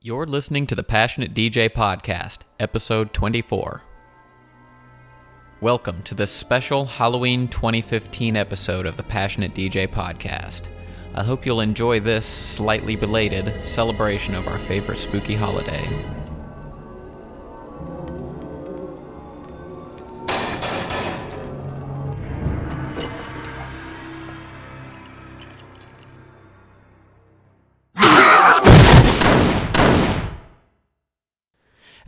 You're listening to the Passionate DJ Podcast, episode 24. Welcome to this special Halloween 2015 episode of the Passionate DJ Podcast. I hope you'll enjoy this slightly belated celebration of our favorite spooky holiday.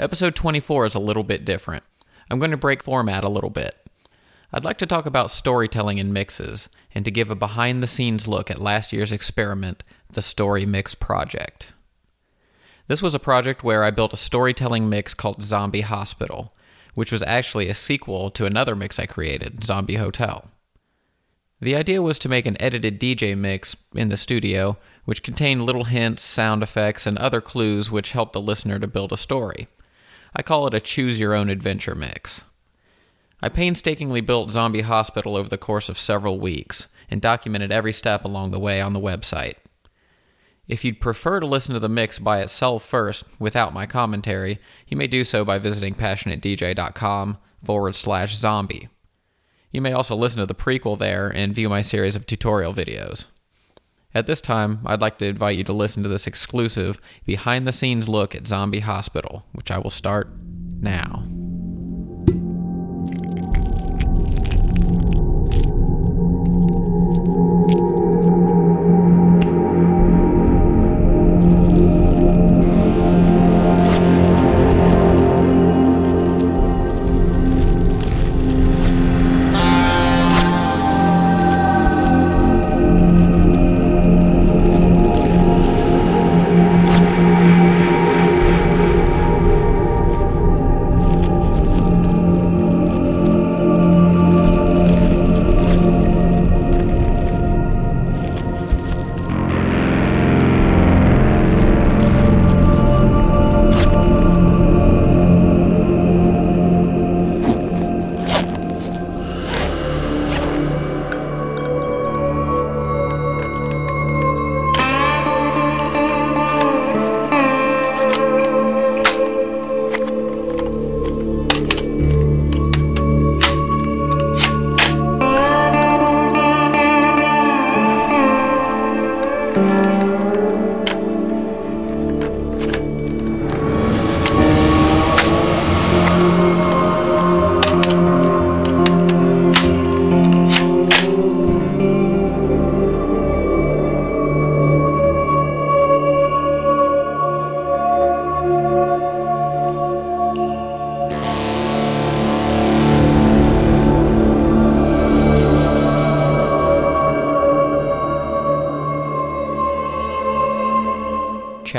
Episode 24 is a little bit different. I'm going to break format a little bit. I'd like to talk about storytelling in mixes and to give a behind the scenes look at last year's experiment, the Story Mix Project. This was a project where I built a storytelling mix called Zombie Hospital, which was actually a sequel to another mix I created, Zombie Hotel. The idea was to make an edited DJ mix in the studio, which contained little hints, sound effects, and other clues which helped the listener to build a story. I call it a choose your own adventure mix. I painstakingly built Zombie Hospital over the course of several weeks and documented every step along the way on the website. If you'd prefer to listen to the mix by itself first, without my commentary, you may do so by visiting passionatedj.com forward slash zombie. You may also listen to the prequel there and view my series of tutorial videos. At this time, I'd like to invite you to listen to this exclusive behind the scenes look at Zombie Hospital, which I will start now.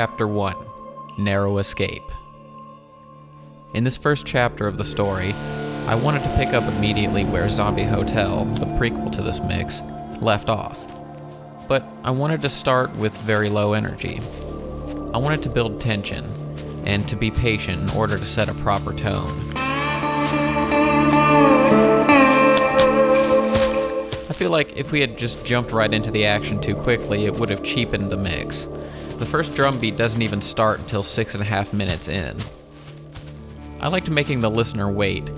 Chapter 1 Narrow Escape. In this first chapter of the story, I wanted to pick up immediately where Zombie Hotel, the prequel to this mix, left off. But I wanted to start with very low energy. I wanted to build tension and to be patient in order to set a proper tone. I feel like if we had just jumped right into the action too quickly, it would have cheapened the mix. The first drum beat doesn't even start until six and a half minutes in. I liked making the listener wait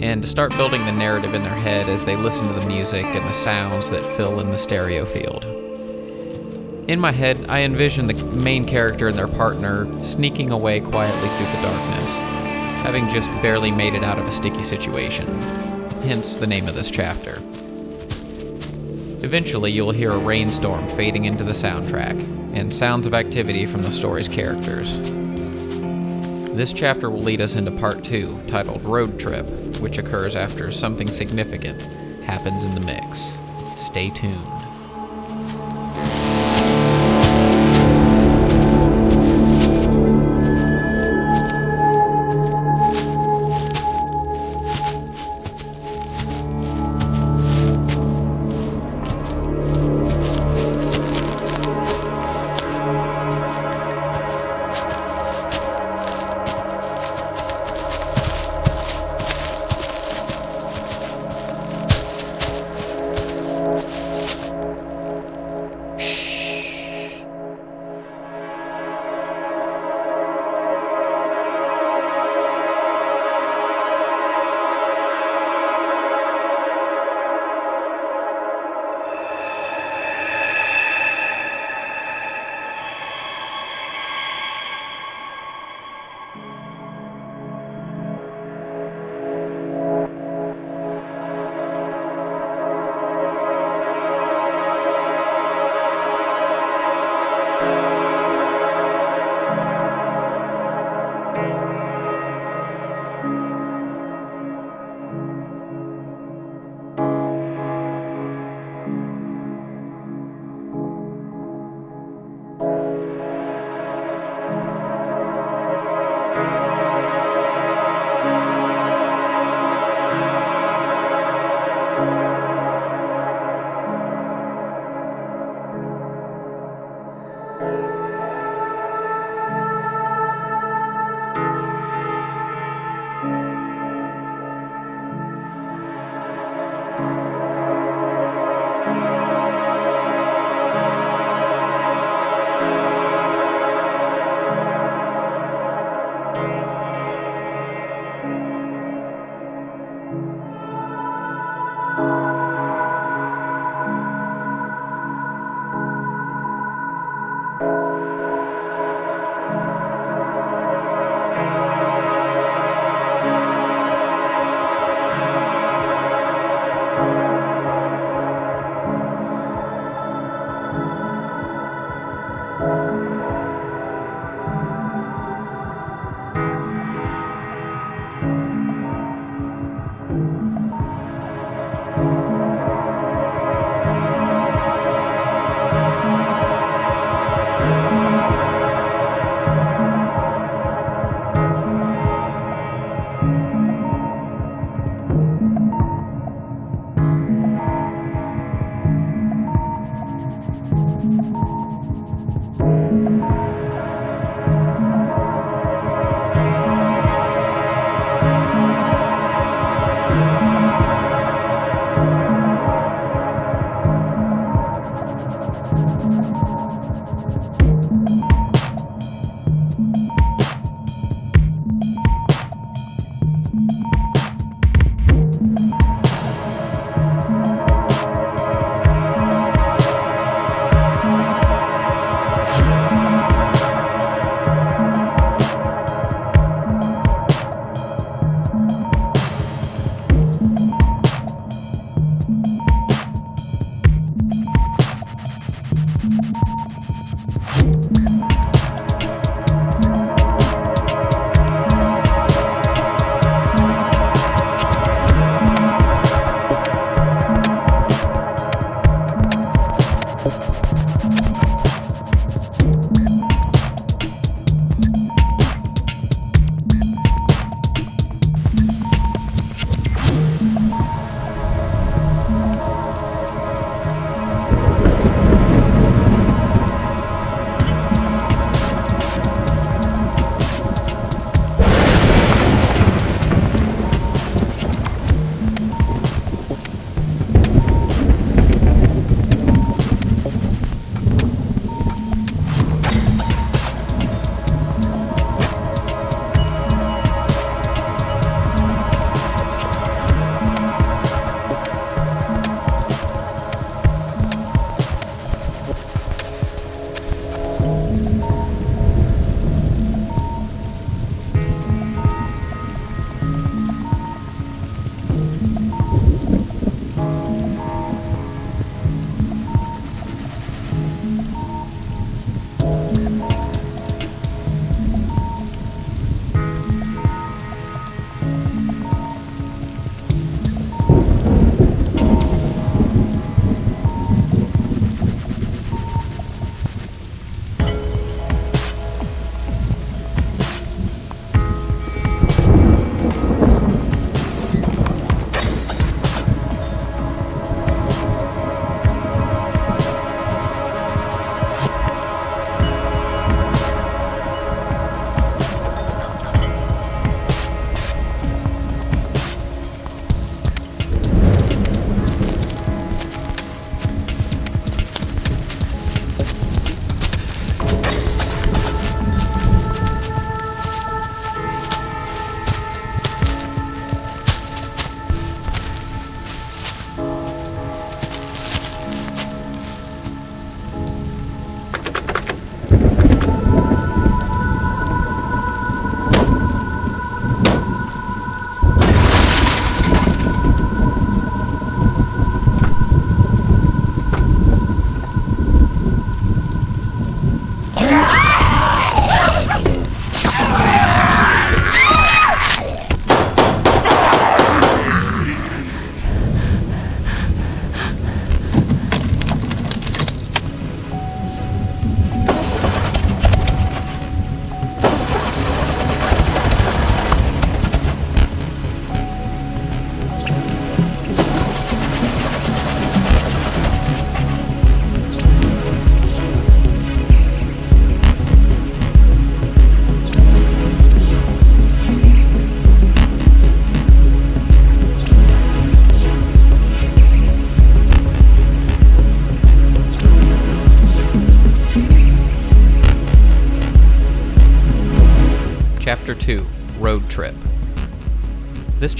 and to start building the narrative in their head as they listen to the music and the sounds that fill in the stereo field. In my head, I envisioned the main character and their partner sneaking away quietly through the darkness, having just barely made it out of a sticky situation. Hence the name of this chapter. Eventually, you'll hear a rainstorm fading into the soundtrack, and sounds of activity from the story's characters. This chapter will lead us into part two, titled Road Trip, which occurs after something significant happens in the mix. Stay tuned.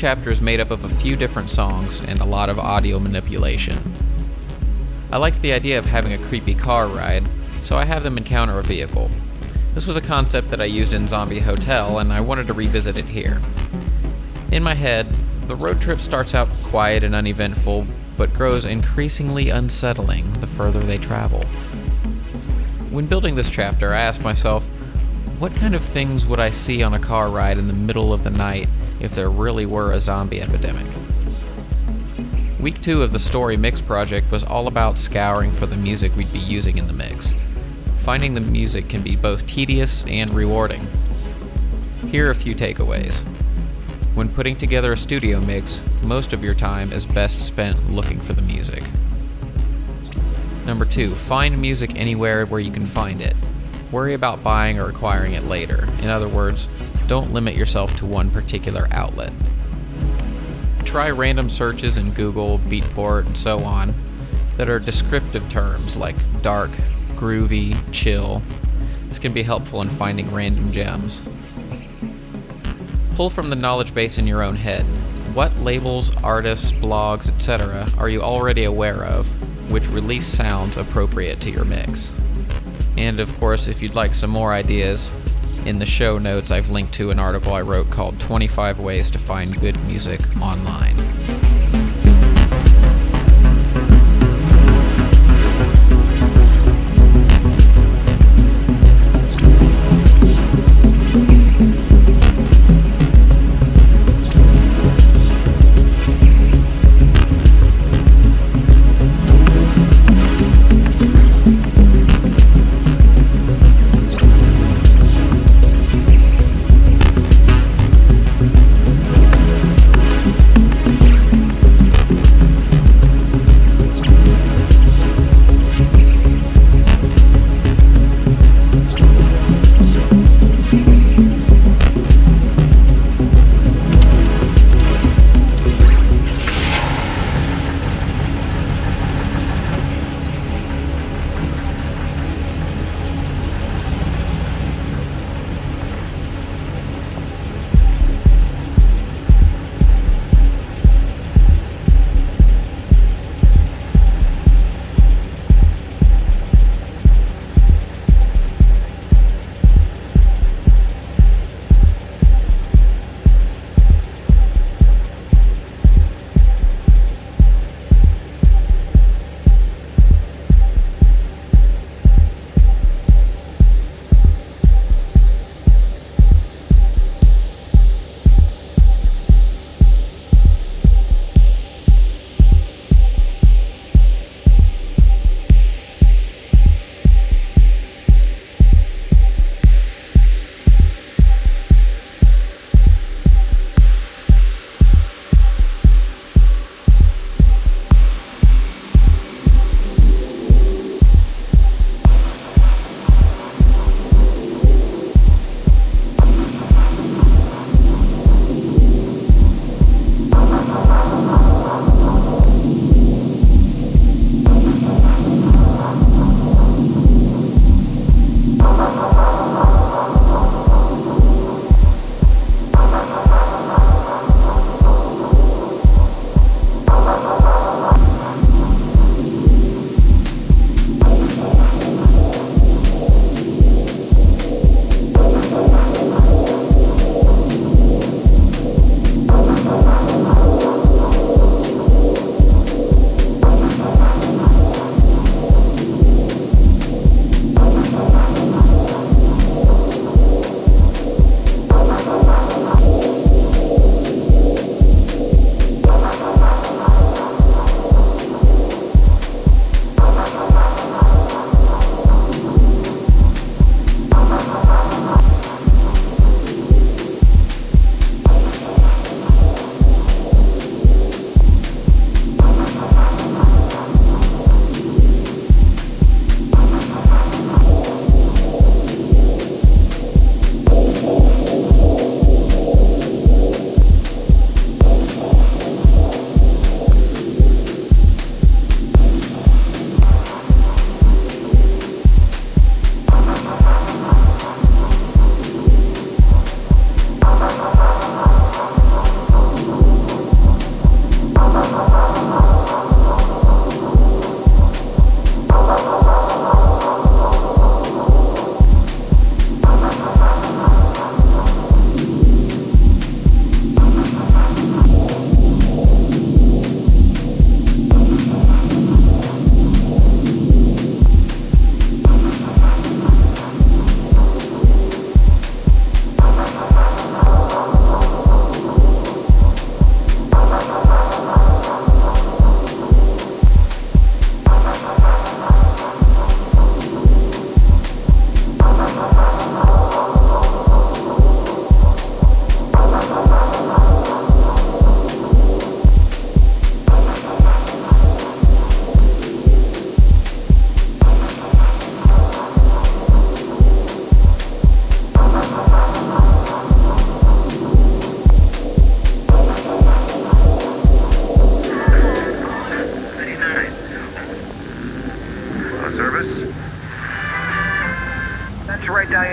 Chapter is made up of a few different songs and a lot of audio manipulation. I liked the idea of having a creepy car ride, so I have them encounter a vehicle. This was a concept that I used in Zombie Hotel, and I wanted to revisit it here. In my head, the road trip starts out quiet and uneventful, but grows increasingly unsettling the further they travel. When building this chapter, I asked myself, what kind of things would I see on a car ride in the middle of the night if there really were a zombie epidemic? Week two of the Story Mix project was all about scouring for the music we'd be using in the mix. Finding the music can be both tedious and rewarding. Here are a few takeaways. When putting together a studio mix, most of your time is best spent looking for the music. Number two, find music anywhere where you can find it. Worry about buying or acquiring it later. In other words, don't limit yourself to one particular outlet. Try random searches in Google, Beatport, and so on that are descriptive terms like dark, groovy, chill. This can be helpful in finding random gems. Pull from the knowledge base in your own head. What labels, artists, blogs, etc. are you already aware of, which release sounds appropriate to your mix? And of course, if you'd like some more ideas, in the show notes, I've linked to an article I wrote called 25 Ways to Find Good Music Online.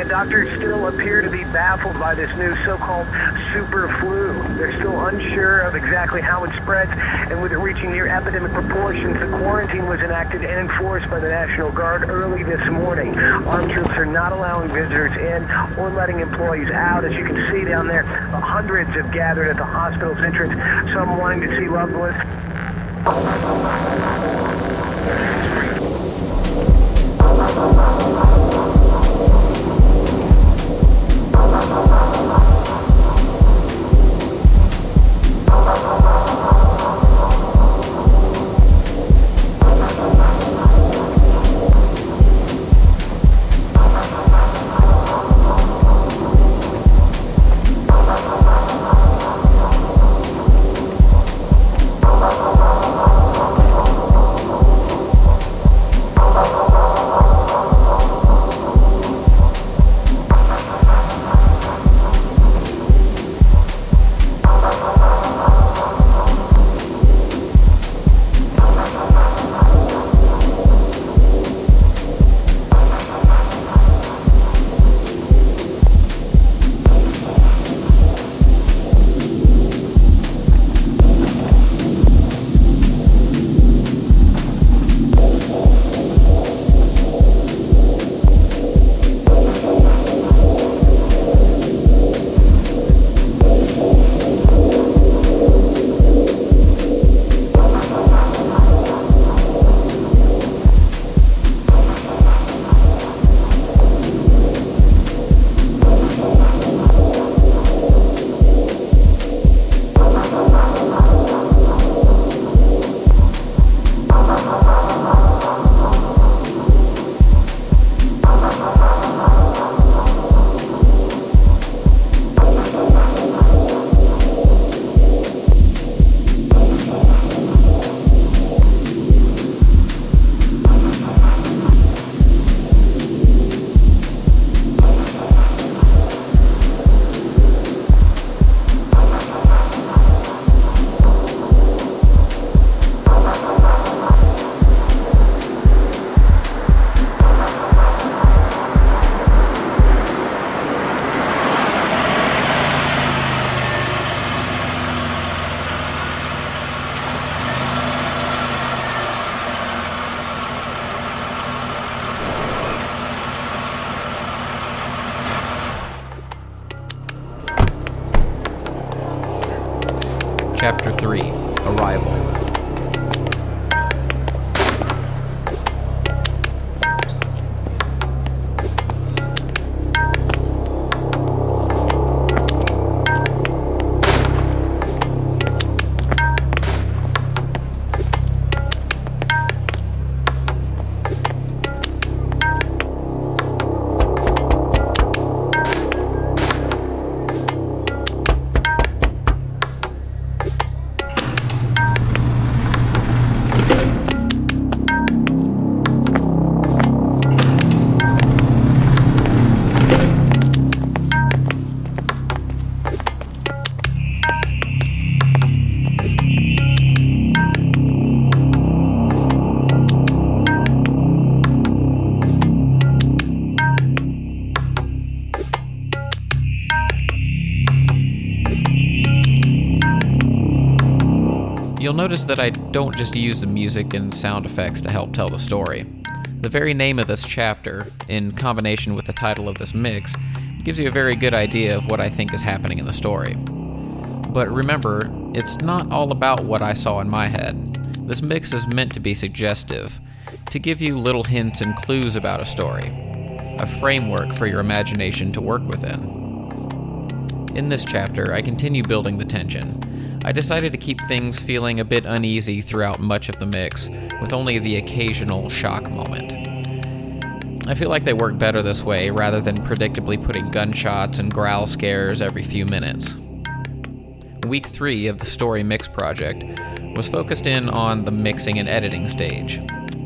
Doctors still appear to be baffled by this new so-called super flu. They're still unsure of exactly how it spreads, and with it reaching near epidemic proportions, the quarantine was enacted and enforced by the National Guard early this morning. Armed troops are not allowing visitors in or letting employees out. As you can see down there, hundreds have gathered at the hospital's entrance, some wanting to see loved ones. Notice that I don't just use the music and sound effects to help tell the story. The very name of this chapter, in combination with the title of this mix, gives you a very good idea of what I think is happening in the story. But remember, it's not all about what I saw in my head. This mix is meant to be suggestive, to give you little hints and clues about a story, a framework for your imagination to work within. In this chapter, I continue building the tension. I decided to keep things feeling a bit uneasy throughout much of the mix, with only the occasional shock moment. I feel like they work better this way rather than predictably putting gunshots and growl scares every few minutes. Week 3 of the Story Mix project was focused in on the mixing and editing stage.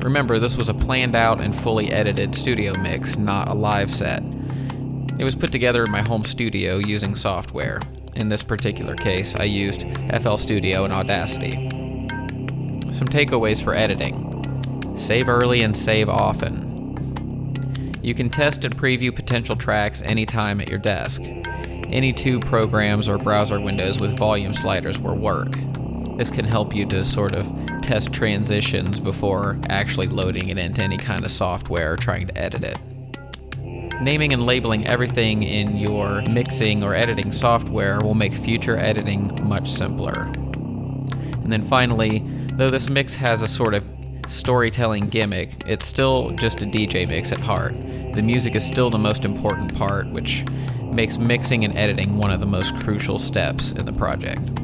Remember, this was a planned out and fully edited studio mix, not a live set. It was put together in my home studio using software. In this particular case, I used FL Studio and Audacity. Some takeaways for editing save early and save often. You can test and preview potential tracks anytime at your desk. Any two programs or browser windows with volume sliders will work. This can help you to sort of test transitions before actually loading it into any kind of software or trying to edit it. Naming and labeling everything in your mixing or editing software will make future editing much simpler. And then finally, though this mix has a sort of storytelling gimmick, it's still just a DJ mix at heart. The music is still the most important part, which makes mixing and editing one of the most crucial steps in the project.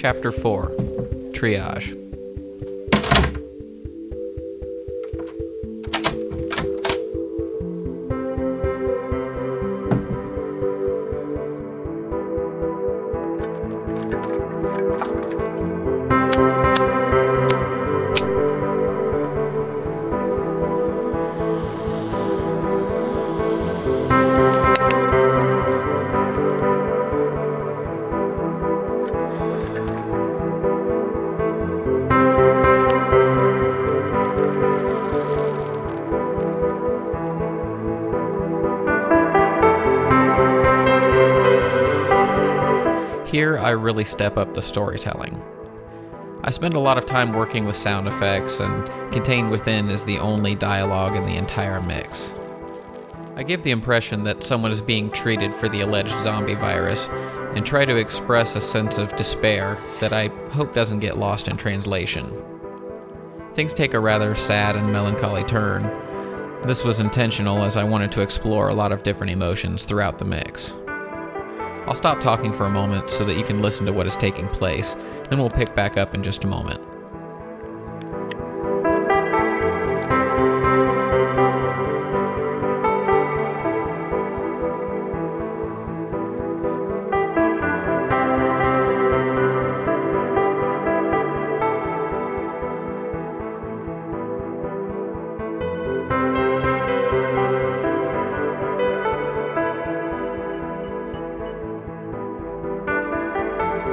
Chapter 4 Triage. I really step up the storytelling. I spend a lot of time working with sound effects, and contained within is the only dialogue in the entire mix. I give the impression that someone is being treated for the alleged zombie virus and try to express a sense of despair that I hope doesn't get lost in translation. Things take a rather sad and melancholy turn. This was intentional as I wanted to explore a lot of different emotions throughout the mix. I'll stop talking for a moment so that you can listen to what is taking place, then we'll pick back up in just a moment.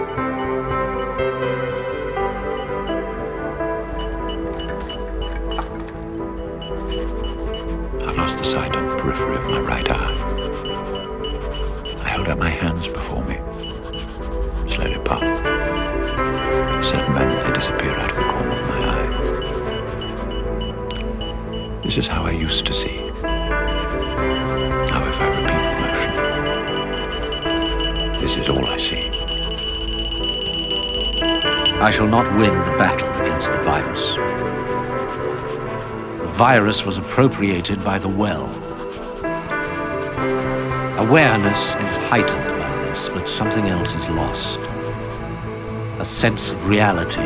I've lost the sight on the periphery of my right eye. I held out my hands before me, slowly puffed. Certain moment, they disappeared out of the corner of my eyes. This is how I used to see. I shall not win the battle against the virus. The virus was appropriated by the well. Awareness is heightened by this, but something else is lost. A sense of reality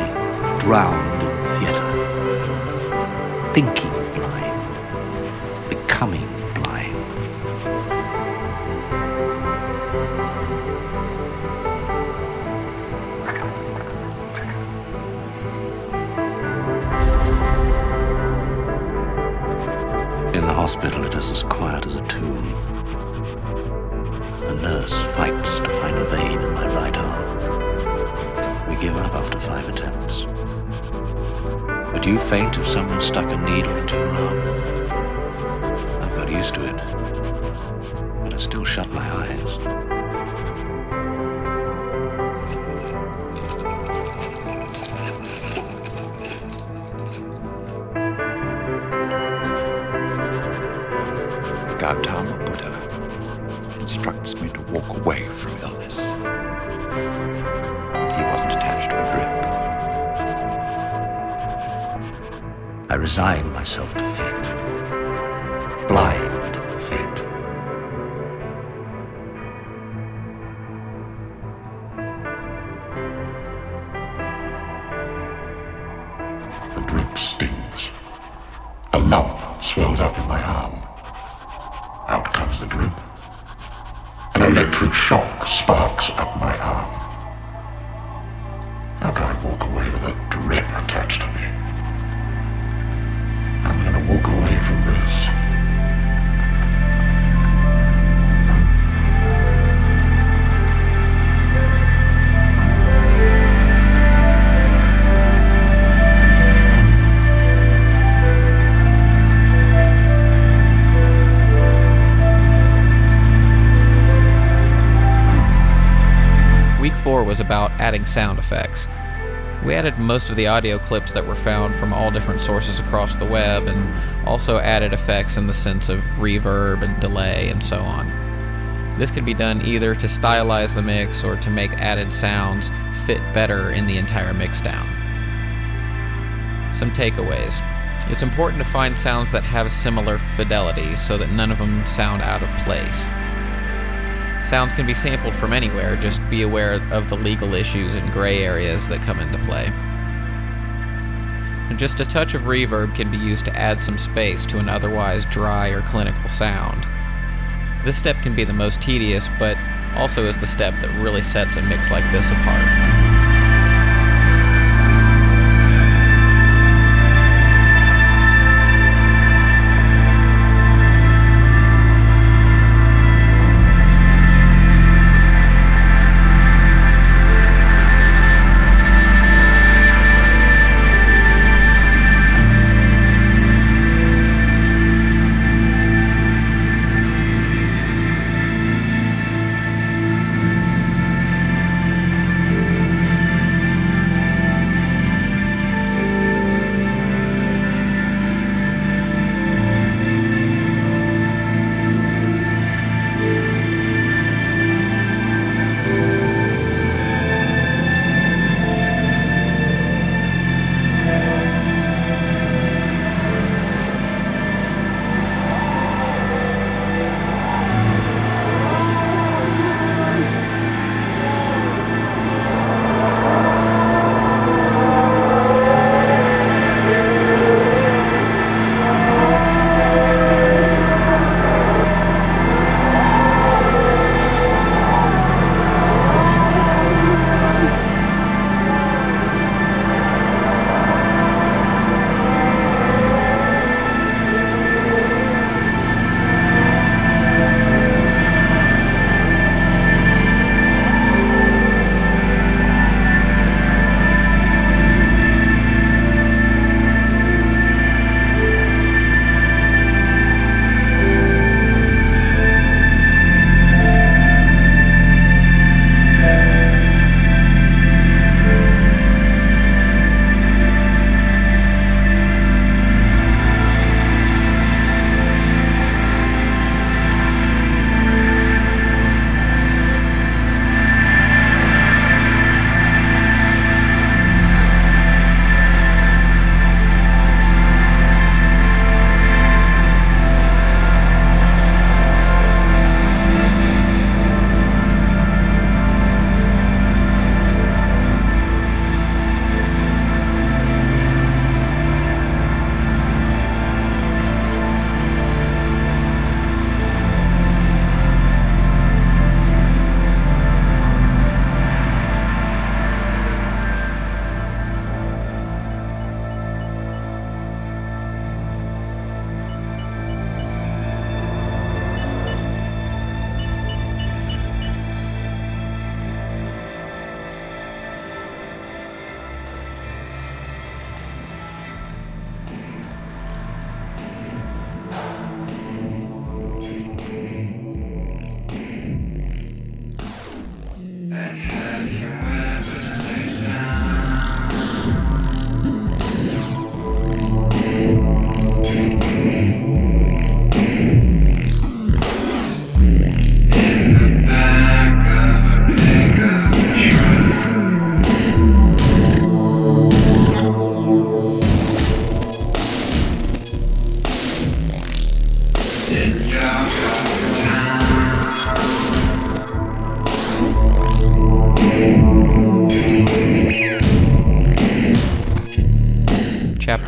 drowned in theater. Thinking faint if someone stuck a needle into your arm? I've got used to it, but I still shut my eyes. Gautama Buddha instructs me to walk away from illness. I resign myself to fate. Adding sound effects. We added most of the audio clips that were found from all different sources across the web and also added effects in the sense of reverb and delay and so on. This can be done either to stylize the mix or to make added sounds fit better in the entire mixdown. Some takeaways. It's important to find sounds that have similar fidelity so that none of them sound out of place. Sounds can be sampled from anywhere, just be aware of the legal issues and gray areas that come into play. And just a touch of reverb can be used to add some space to an otherwise dry or clinical sound. This step can be the most tedious, but also is the step that really sets a mix like this apart.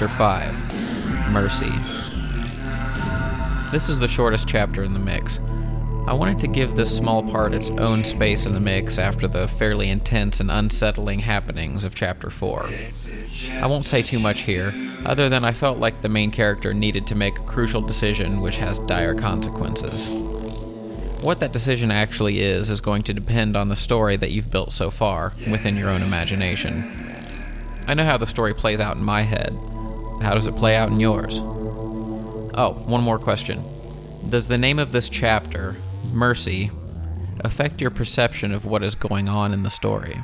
Chapter 5 Mercy. This is the shortest chapter in the mix. I wanted to give this small part its own space in the mix after the fairly intense and unsettling happenings of Chapter 4. I won't say too much here, other than I felt like the main character needed to make a crucial decision which has dire consequences. What that decision actually is is going to depend on the story that you've built so far, within your own imagination. I know how the story plays out in my head. How does it play out in yours? Oh, one more question. Does the name of this chapter, Mercy, affect your perception of what is going on in the story?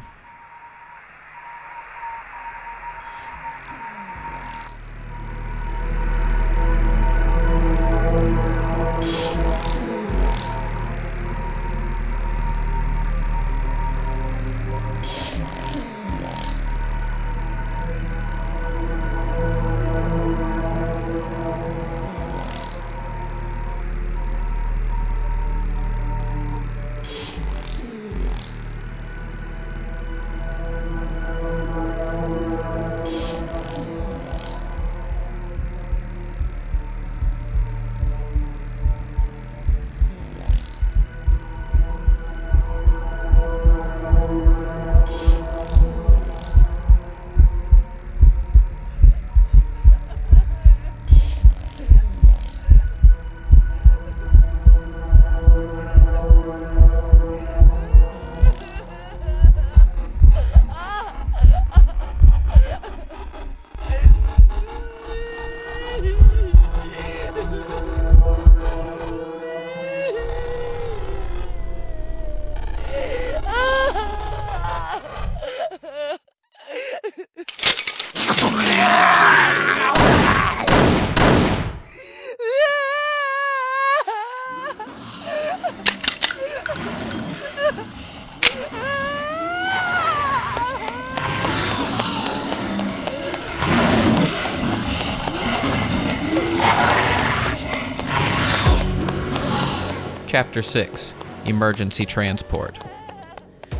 Chapter 6 Emergency Transport.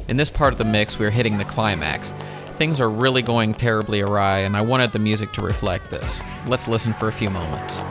In this part of the mix, we're hitting the climax. Things are really going terribly awry, and I wanted the music to reflect this. Let's listen for a few moments.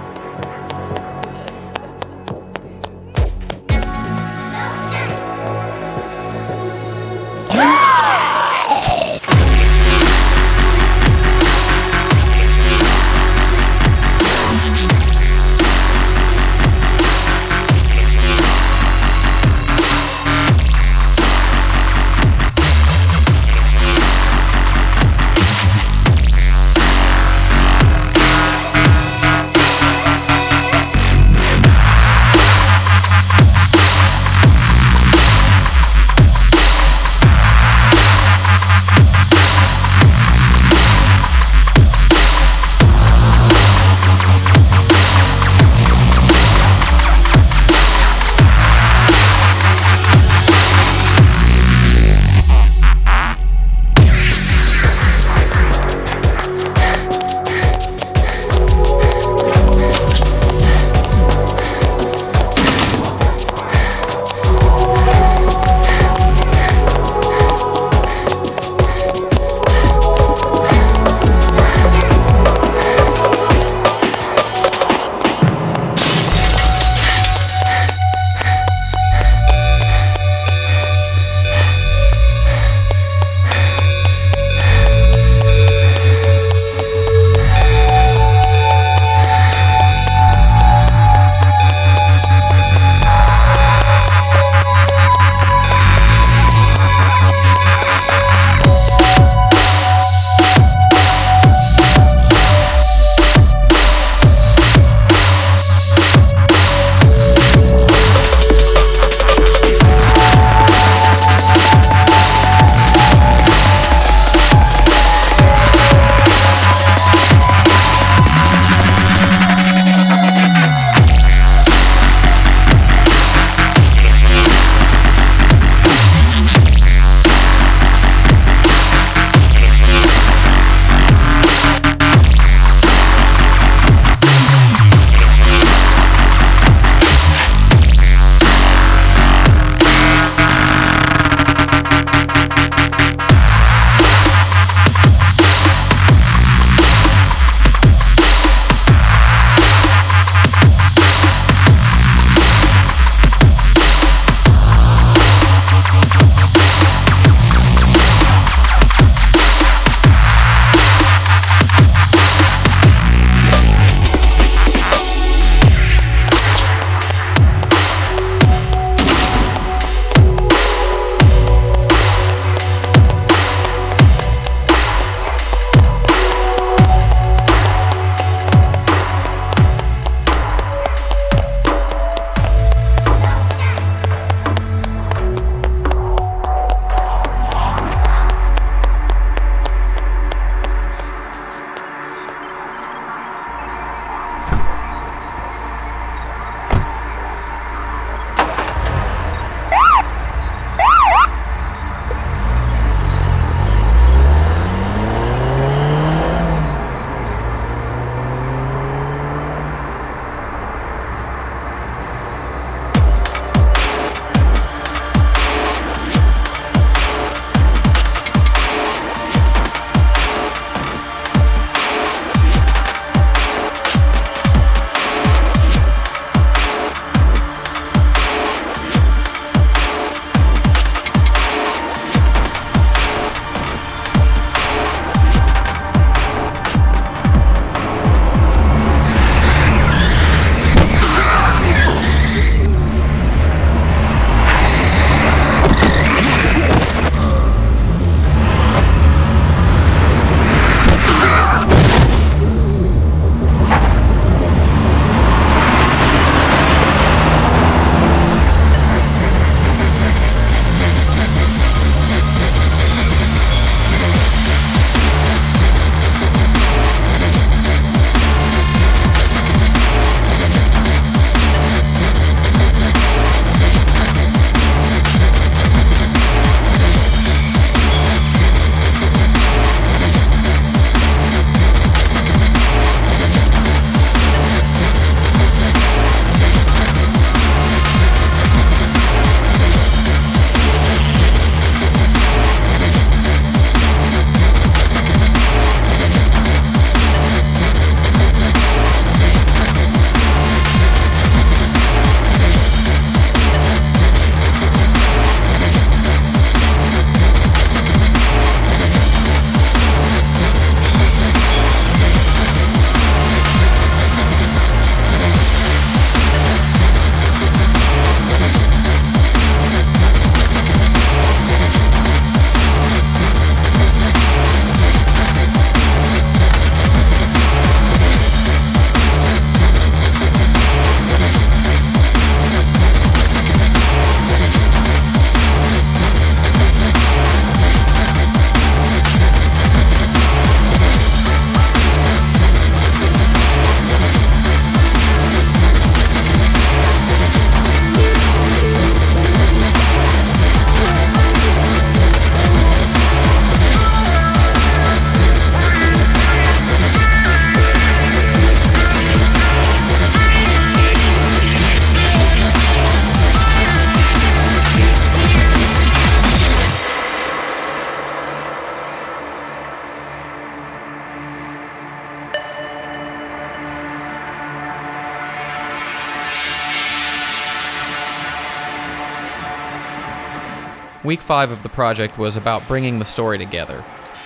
Week 5 of the project was about bringing the story together.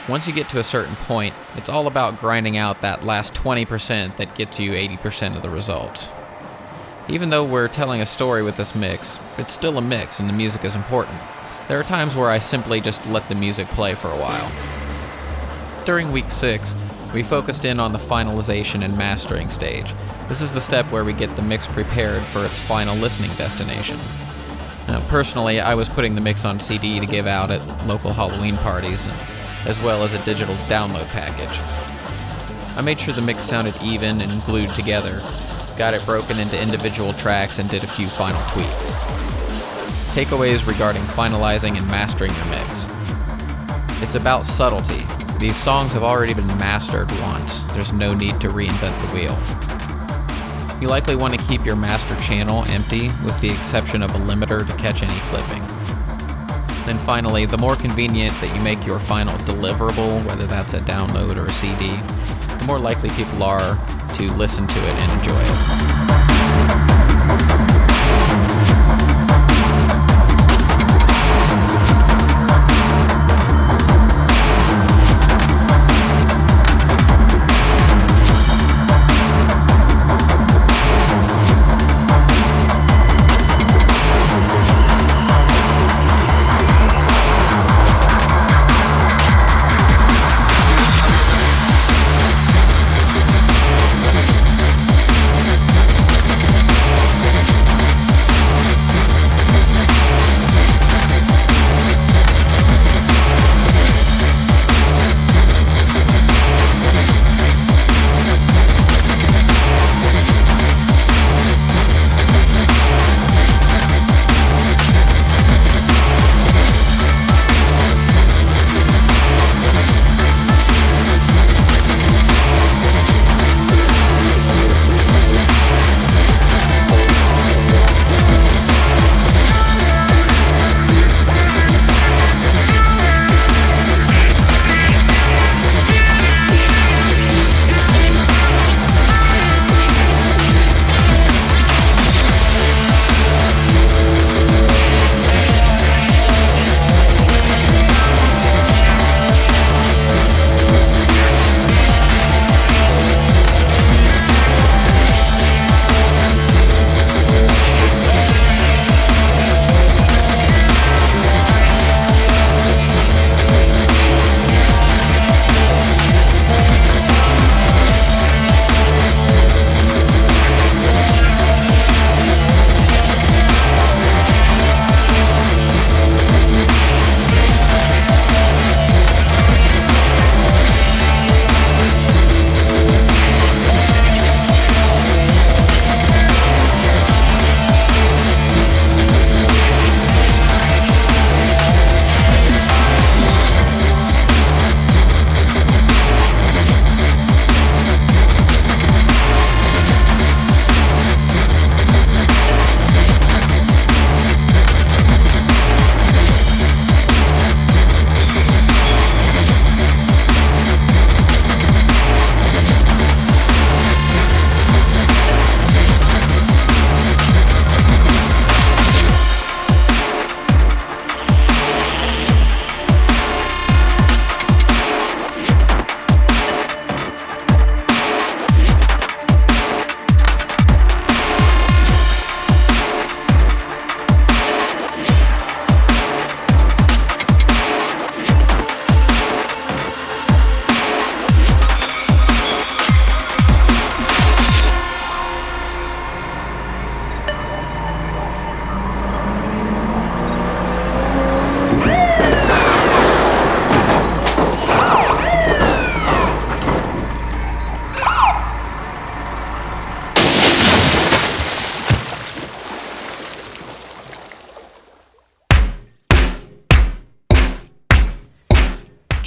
Once you get to a certain point, it's all about grinding out that last 20% that gets you 80% of the results. Even though we're telling a story with this mix, it's still a mix and the music is important. There are times where I simply just let the music play for a while. During week 6, we focused in on the finalization and mastering stage. This is the step where we get the mix prepared for its final listening destination. Now, personally, I was putting the mix on CD to give out at local Halloween parties, as well as a digital download package. I made sure the mix sounded even and glued together, got it broken into individual tracks, and did a few final tweaks. Takeaways regarding finalizing and mastering your mix. It's about subtlety. These songs have already been mastered once, there's no need to reinvent the wheel. You likely want to keep your master channel empty with the exception of a limiter to catch any clipping. Then finally, the more convenient that you make your final deliverable, whether that's a download or a CD, the more likely people are to listen to it and enjoy it.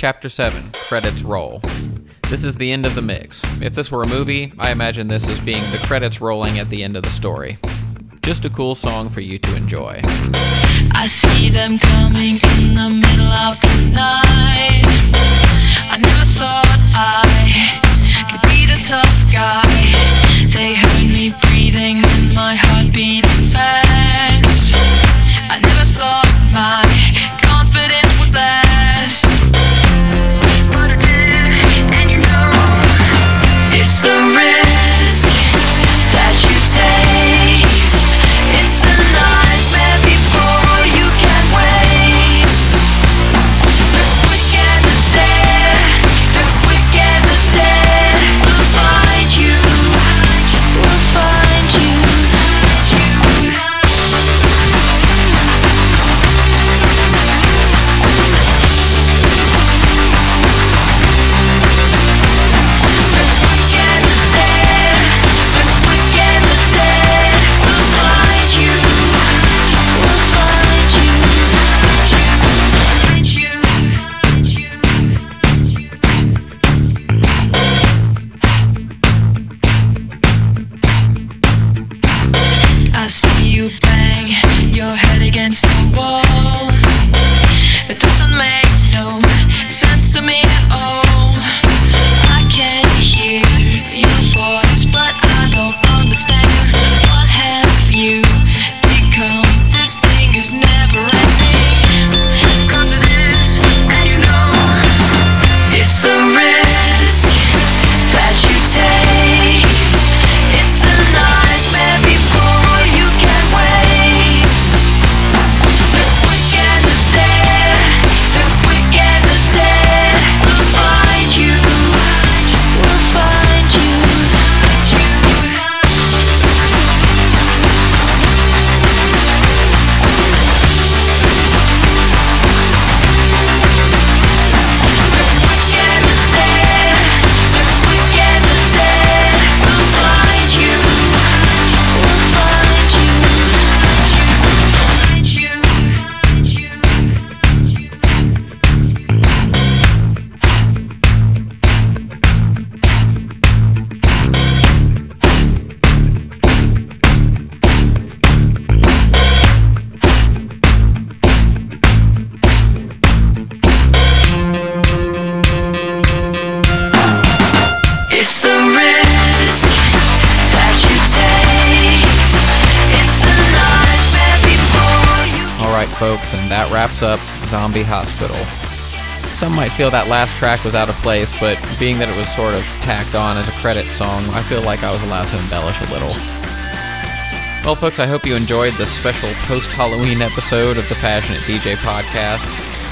Chapter 7 Credits Roll. This is the end of the mix. If this were a movie, I imagine this as being the credits rolling at the end of the story. Just a cool song for you to enjoy. I see them coming in the middle of the night. I never thought I Hospital. Some might feel that last track was out of place, but being that it was sort of tacked on as a credit song, I feel like I was allowed to embellish a little. Well, folks, I hope you enjoyed the special post Halloween episode of the Passionate DJ podcast.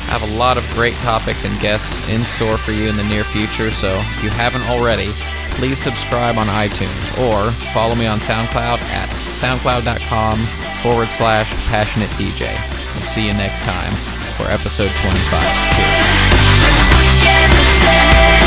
I have a lot of great topics and guests in store for you in the near future, so if you haven't already, please subscribe on iTunes or follow me on SoundCloud at soundcloud.com forward slash passionate DJ. We'll see you next time for episode 25.